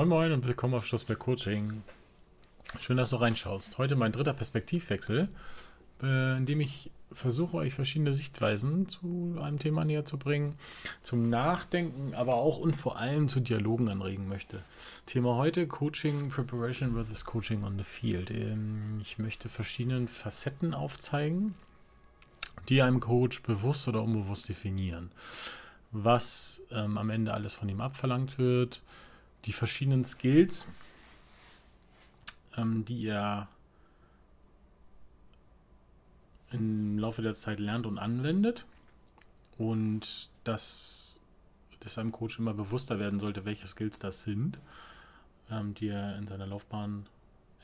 Moin Moin und willkommen auf Schlussberg Coaching. Schön, dass du reinschaust. Heute mein dritter Perspektivwechsel, äh, in dem ich versuche, euch verschiedene Sichtweisen zu einem Thema näher zu bringen, zum Nachdenken, aber auch und vor allem zu Dialogen anregen möchte. Thema heute Coaching Preparation versus Coaching on the Field. Ähm, ich möchte verschiedene Facetten aufzeigen, die einem Coach bewusst oder unbewusst definieren. Was ähm, am Ende alles von ihm abverlangt wird, die verschiedenen Skills, ähm, die er im Laufe der Zeit lernt und anwendet. Und dass, dass einem Coach immer bewusster werden sollte, welche Skills das sind, ähm, die er in seiner Laufbahn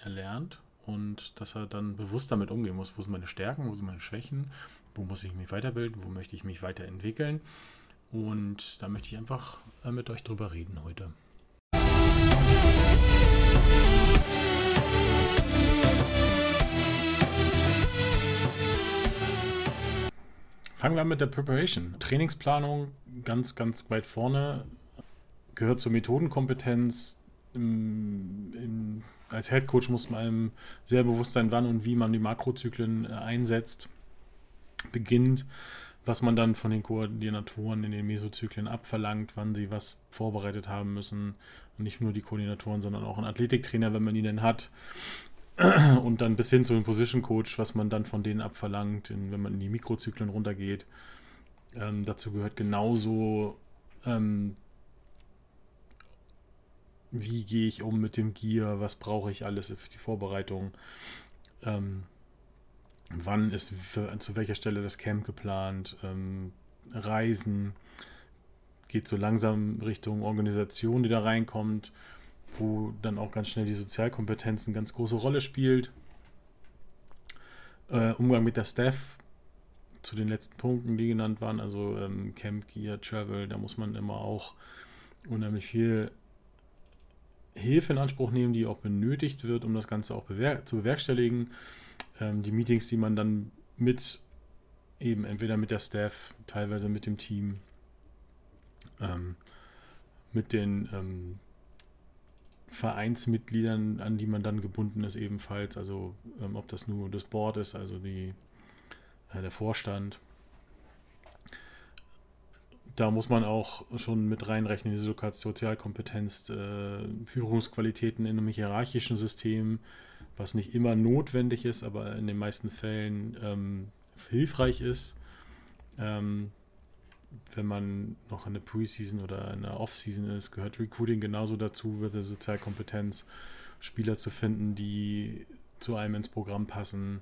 erlernt. Und dass er dann bewusst damit umgehen muss, wo sind meine Stärken, wo sind meine Schwächen, wo muss ich mich weiterbilden, wo möchte ich mich weiterentwickeln. Und da möchte ich einfach äh, mit euch drüber reden heute. Fangen wir an mit der Preparation. Trainingsplanung ganz, ganz weit vorne. Gehört zur Methodenkompetenz. Im, im, als Head Coach muss man einem sehr bewusst sein, wann und wie man die Makrozyklen äh, einsetzt, beginnt, was man dann von den Koordinatoren in den Mesozyklen abverlangt, wann sie was vorbereitet haben müssen. Und nicht nur die Koordinatoren, sondern auch ein Athletiktrainer, wenn man ihn denn hat und dann bis hin zu dem Position Coach, was man dann von denen abverlangt, wenn man in die Mikrozyklen runtergeht. Ähm, dazu gehört genauso, ähm, wie gehe ich um mit dem Gear, was brauche ich alles für die Vorbereitung, ähm, wann ist für, zu welcher Stelle das Camp geplant, ähm, Reisen, geht so langsam Richtung Organisation, die da reinkommt wo dann auch ganz schnell die Sozialkompetenz eine ganz große Rolle spielt. Äh, Umgang mit der Staff zu den letzten Punkten, die genannt waren, also ähm, Camp, Gear, Travel, da muss man immer auch unheimlich viel Hilfe in Anspruch nehmen, die auch benötigt wird, um das Ganze auch bewer zu bewerkstelligen. Ähm, die Meetings, die man dann mit eben entweder mit der Staff, teilweise mit dem Team, ähm, mit den ähm, Vereinsmitgliedern, an die man dann gebunden ist, ebenfalls. Also ähm, ob das nur das Board ist, also die, äh, der Vorstand. Da muss man auch schon mit reinrechnen, diese Sozialkompetenz, äh, Führungsqualitäten in einem hierarchischen System, was nicht immer notwendig ist, aber in den meisten Fällen ähm, hilfreich ist. Ähm, wenn man noch in der Preseason oder in der Offseason ist, gehört Recruiting genauso dazu, wird Sozialkompetenz, Spieler zu finden, die zu einem ins Programm passen,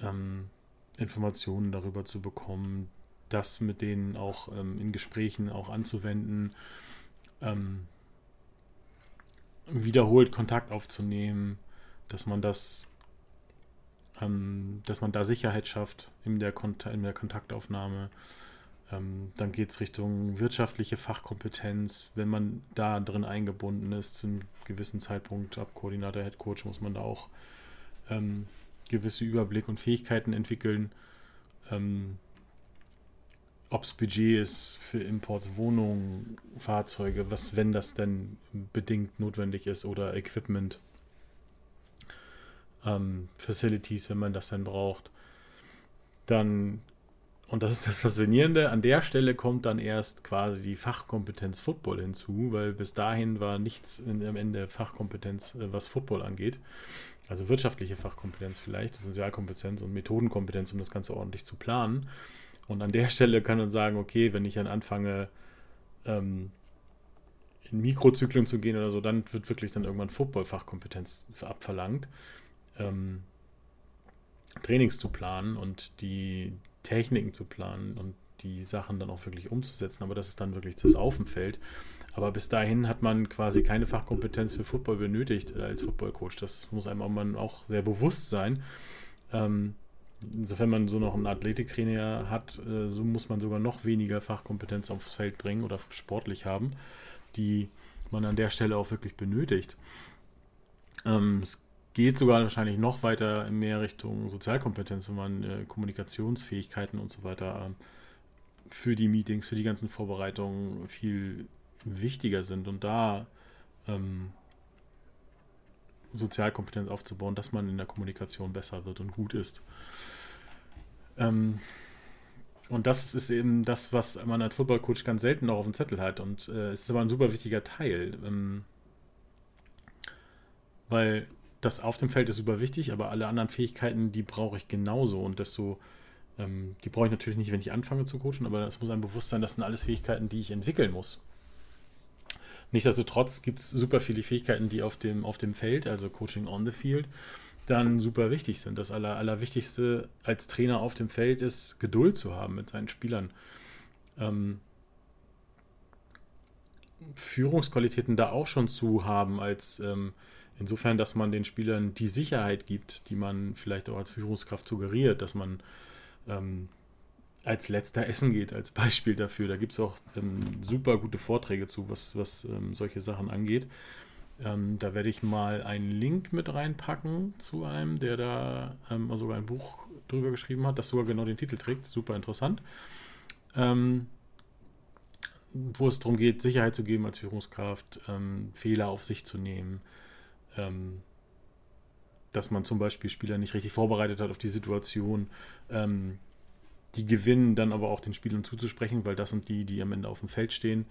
ähm, Informationen darüber zu bekommen, das mit denen auch ähm, in Gesprächen auch anzuwenden, ähm, wiederholt Kontakt aufzunehmen, dass man das, ähm, dass man da Sicherheit schafft in der, Kont in der Kontaktaufnahme ähm, dann geht es Richtung wirtschaftliche Fachkompetenz. Wenn man da drin eingebunden ist, zu einem gewissen Zeitpunkt ab Koordinator, Head Coach, muss man da auch ähm, gewisse Überblick und Fähigkeiten entwickeln. Ähm, Ob es Budget ist für Imports, Wohnungen, Fahrzeuge, was, wenn das denn bedingt notwendig ist, oder Equipment, ähm, Facilities, wenn man das dann braucht. Dann und das ist das Faszinierende, an der Stelle kommt dann erst quasi die Fachkompetenz Football hinzu, weil bis dahin war nichts in, am Ende Fachkompetenz, äh, was Football angeht. Also wirtschaftliche Fachkompetenz vielleicht, Sozialkompetenz und Methodenkompetenz, um das Ganze ordentlich zu planen. Und an der Stelle kann man sagen, okay, wenn ich dann anfange, ähm, in Mikrozyklen zu gehen oder so, dann wird wirklich dann irgendwann Football-Fachkompetenz abverlangt. Ähm, Trainings zu planen und die, Techniken zu planen und die Sachen dann auch wirklich umzusetzen, aber das ist dann wirklich das Auf. Aber bis dahin hat man quasi keine Fachkompetenz für Football benötigt als Footballcoach. Das muss einem auch sehr bewusst sein. Ähm, insofern man so noch einen Athletiktrainer hat, äh, so muss man sogar noch weniger Fachkompetenz aufs Feld bringen oder sportlich haben, die man an der Stelle auch wirklich benötigt. Ähm, es geht sogar wahrscheinlich noch weiter in mehr Richtung Sozialkompetenz, wenn man äh, Kommunikationsfähigkeiten und so weiter äh, für die Meetings, für die ganzen Vorbereitungen viel wichtiger sind. Und da ähm, Sozialkompetenz aufzubauen, dass man in der Kommunikation besser wird und gut ist. Ähm, und das ist eben das, was man als Footballcoach ganz selten noch auf dem Zettel hat. Und äh, es ist aber ein super wichtiger Teil. Ähm, weil das auf dem Feld ist super wichtig, aber alle anderen Fähigkeiten, die brauche ich genauso. Und desto, ähm, die brauche ich natürlich nicht, wenn ich anfange zu coachen, aber es muss einem bewusst sein, das sind alles Fähigkeiten, die ich entwickeln muss. Nichtsdestotrotz gibt es super viele Fähigkeiten, die auf dem, auf dem Feld, also Coaching on the Field, dann super wichtig sind. Das Aller, Allerwichtigste als Trainer auf dem Feld ist, Geduld zu haben mit seinen Spielern. Ähm, Führungsqualitäten da auch schon zu haben, als ähm, insofern, dass man den Spielern die Sicherheit gibt, die man vielleicht auch als Führungskraft suggeriert, dass man ähm, als letzter essen geht, als Beispiel dafür. Da gibt es auch ähm, super gute Vorträge zu, was, was ähm, solche Sachen angeht. Ähm, da werde ich mal einen Link mit reinpacken zu einem, der da ähm, sogar ein Buch drüber geschrieben hat, das sogar genau den Titel trägt. Super interessant. Ähm, wo es darum geht, Sicherheit zu geben als Führungskraft, Fehler auf sich zu nehmen, ähm, dass man zum Beispiel Spieler nicht richtig vorbereitet hat auf die Situation, ähm, die gewinnen, dann aber auch den Spielern zuzusprechen, weil das sind die, die am Ende auf dem Feld stehen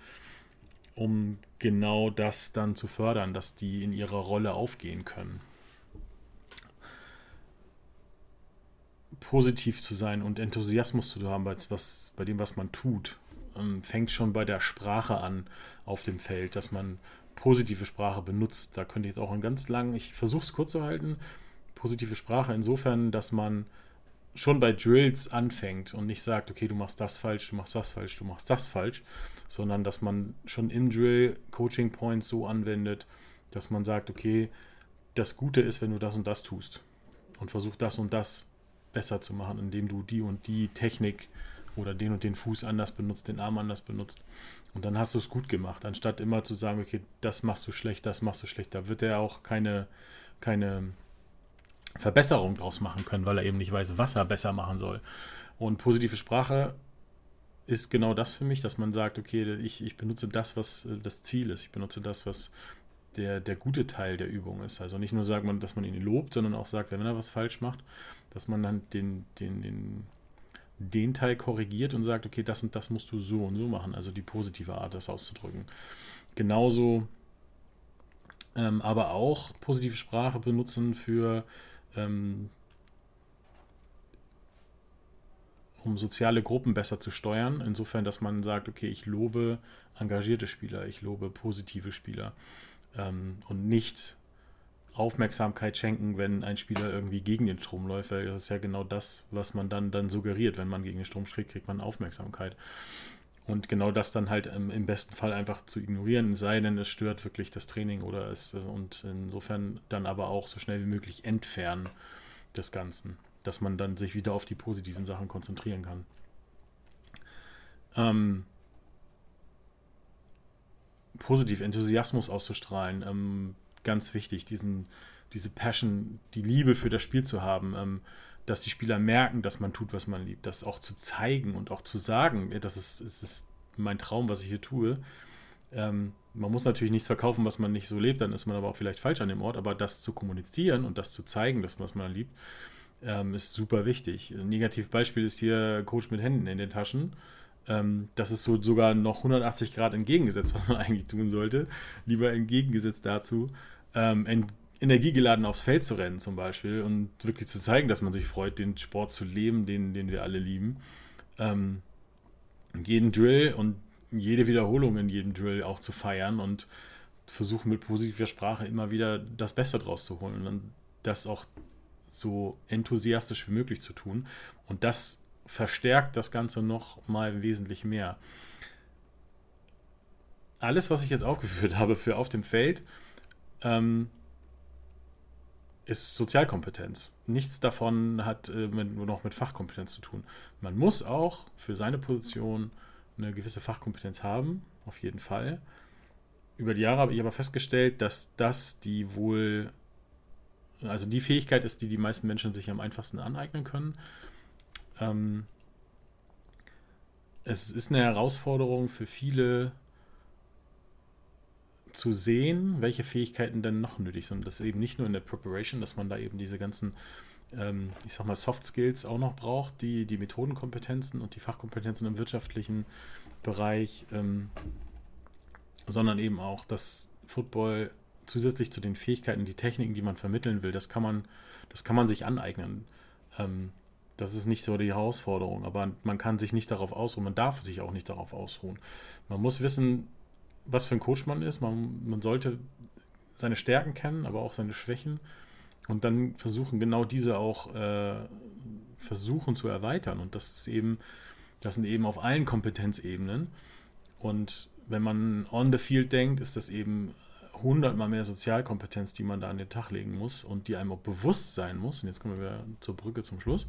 um genau das dann zu fördern, dass die in ihrer Rolle aufgehen können. Positiv zu sein und Enthusiasmus zu haben bei, was, bei dem, was man tut, ähm, fängt schon bei der Sprache an auf dem Feld, dass man positive Sprache benutzt. Da könnte ich jetzt auch einen ganz lang, ich versuche es kurz zu halten, positive Sprache insofern, dass man schon bei Drills anfängt und nicht sagt, okay, du machst das falsch, du machst das falsch, du machst das falsch, sondern dass man schon im Drill Coaching Points so anwendet, dass man sagt, okay, das Gute ist, wenn du das und das tust und versuch das und das besser zu machen, indem du die und die Technik oder den und den Fuß anders benutzt, den Arm anders benutzt. Und dann hast du es gut gemacht, anstatt immer zu sagen, okay, das machst du schlecht, das machst du schlecht. Da wird er auch keine, keine Verbesserung draus machen können, weil er eben nicht weiß, was er besser machen soll. Und positive Sprache ist genau das für mich, dass man sagt, okay, ich, ich benutze das, was das Ziel ist. Ich benutze das, was der, der gute Teil der Übung ist. Also nicht nur sagt man, dass man ihn lobt, sondern auch sagt, wenn er was falsch macht, dass man dann den, den, den, den Teil korrigiert und sagt, okay, das und das musst du so und so machen. Also die positive Art, das auszudrücken. Genauso ähm, aber auch positive Sprache benutzen für ähm, um soziale Gruppen besser zu steuern. Insofern, dass man sagt, okay, ich lobe engagierte Spieler, ich lobe positive Spieler ähm, und nicht Aufmerksamkeit schenken, wenn ein Spieler irgendwie gegen den Strom läuft, weil das ist ja genau das, was man dann, dann suggeriert. Wenn man gegen den Strom schlägt, kriegt man Aufmerksamkeit. Und genau das dann halt im, im, besten Fall einfach zu ignorieren, sei denn es stört wirklich das Training oder es und insofern dann aber auch so schnell wie möglich entfernen des Ganzen, dass man dann sich wieder auf die positiven Sachen konzentrieren kann. Ähm, positiv Enthusiasmus auszustrahlen, ähm, ganz wichtig, diesen, diese Passion, die Liebe für das Spiel zu haben. Ähm, dass die Spieler merken, dass man tut, was man liebt. Das auch zu zeigen und auch zu sagen, das ist, das ist mein Traum, was ich hier tue. Ähm, man muss natürlich nichts verkaufen, was man nicht so lebt, dann ist man aber auch vielleicht falsch an dem Ort, aber das zu kommunizieren und das zu zeigen, dass was man liebt, ähm, ist super wichtig. Ein Negativbeispiel ist hier Coach mit Händen in den Taschen. Ähm, das ist so sogar noch 180 Grad entgegengesetzt, was man eigentlich tun sollte. Lieber entgegengesetzt dazu, ähm, energiegeladen aufs Feld zu rennen zum Beispiel und wirklich zu zeigen, dass man sich freut, den Sport zu leben, den, den wir alle lieben. Ähm, jeden Drill und jede Wiederholung in jedem Drill auch zu feiern und versuchen mit positiver Sprache immer wieder das Beste draus zu holen und das auch so enthusiastisch wie möglich zu tun. Und das verstärkt das Ganze noch mal wesentlich mehr. Alles, was ich jetzt aufgeführt habe für auf dem Feld, ähm, ist Sozialkompetenz. Nichts davon hat äh, mit, nur noch mit Fachkompetenz zu tun. Man muss auch für seine Position eine gewisse Fachkompetenz haben, auf jeden Fall. Über die Jahre habe ich aber festgestellt, dass das die wohl, also die Fähigkeit ist, die die meisten Menschen sich am einfachsten aneignen können. Ähm, es ist eine Herausforderung für viele zu sehen, welche Fähigkeiten denn noch nötig sind. Das ist eben nicht nur in der Preparation, dass man da eben diese ganzen, ähm, ich sag mal, Soft Skills auch noch braucht, die, die Methodenkompetenzen und die Fachkompetenzen im wirtschaftlichen Bereich, ähm, sondern eben auch, dass Football zusätzlich zu den Fähigkeiten, die Techniken, die man vermitteln will, das kann man, das kann man sich aneignen. Ähm, das ist nicht so die Herausforderung, aber man kann sich nicht darauf ausruhen, man darf sich auch nicht darauf ausruhen. Man muss wissen, was für ein Coach man ist. Man, man sollte seine Stärken kennen, aber auch seine Schwächen und dann versuchen, genau diese auch äh, versuchen zu erweitern. Und das ist eben, das sind eben auf allen Kompetenzebenen. Und wenn man on the field denkt, ist das eben hundertmal mehr Sozialkompetenz, die man da an den Tag legen muss und die einem auch bewusst sein muss. Und jetzt kommen wir zur Brücke zum Schluss.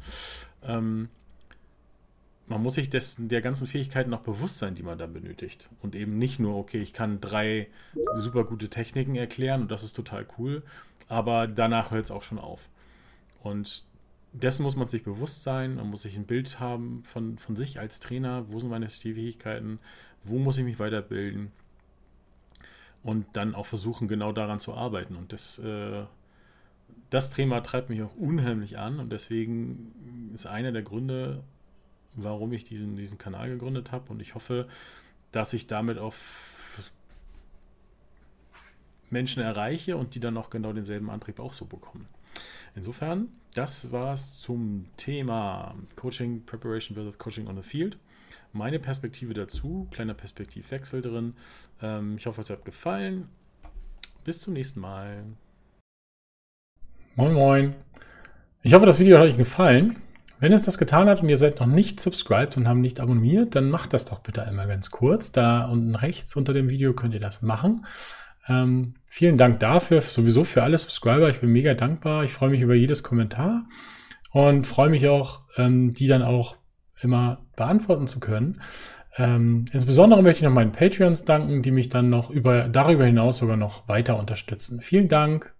Ähm, man muss sich dessen, der ganzen Fähigkeiten noch bewusst sein, die man da benötigt. Und eben nicht nur, okay, ich kann drei super gute Techniken erklären und das ist total cool, aber danach hört es auch schon auf. Und dessen muss man sich bewusst sein, man muss sich ein Bild haben von, von sich als Trainer, wo sind meine Fähigkeiten, wo muss ich mich weiterbilden und dann auch versuchen, genau daran zu arbeiten. Und das, äh, das Thema treibt mich auch unheimlich an und deswegen ist einer der Gründe, warum ich diesen, diesen Kanal gegründet habe und ich hoffe, dass ich damit auf Menschen erreiche und die dann auch genau denselben Antrieb auch so bekommen. Insofern, das war es zum Thema Coaching Preparation versus Coaching on the Field. Meine Perspektive dazu, kleiner Perspektivwechsel drin. Ähm, ich hoffe, es hat gefallen. Bis zum nächsten Mal. Moin, moin. Ich hoffe, das Video hat euch gefallen. Wenn es das getan hat und ihr seid noch nicht subscribed und haben nicht abonniert, dann macht das doch bitte einmal ganz kurz. Da unten rechts unter dem Video könnt ihr das machen. Ähm, vielen Dank dafür, sowieso für alle Subscriber. Ich bin mega dankbar. Ich freue mich über jedes Kommentar und freue mich auch, ähm, die dann auch immer beantworten zu können. Ähm, insbesondere möchte ich noch meinen Patreons danken, die mich dann noch über, darüber hinaus sogar noch weiter unterstützen. Vielen Dank.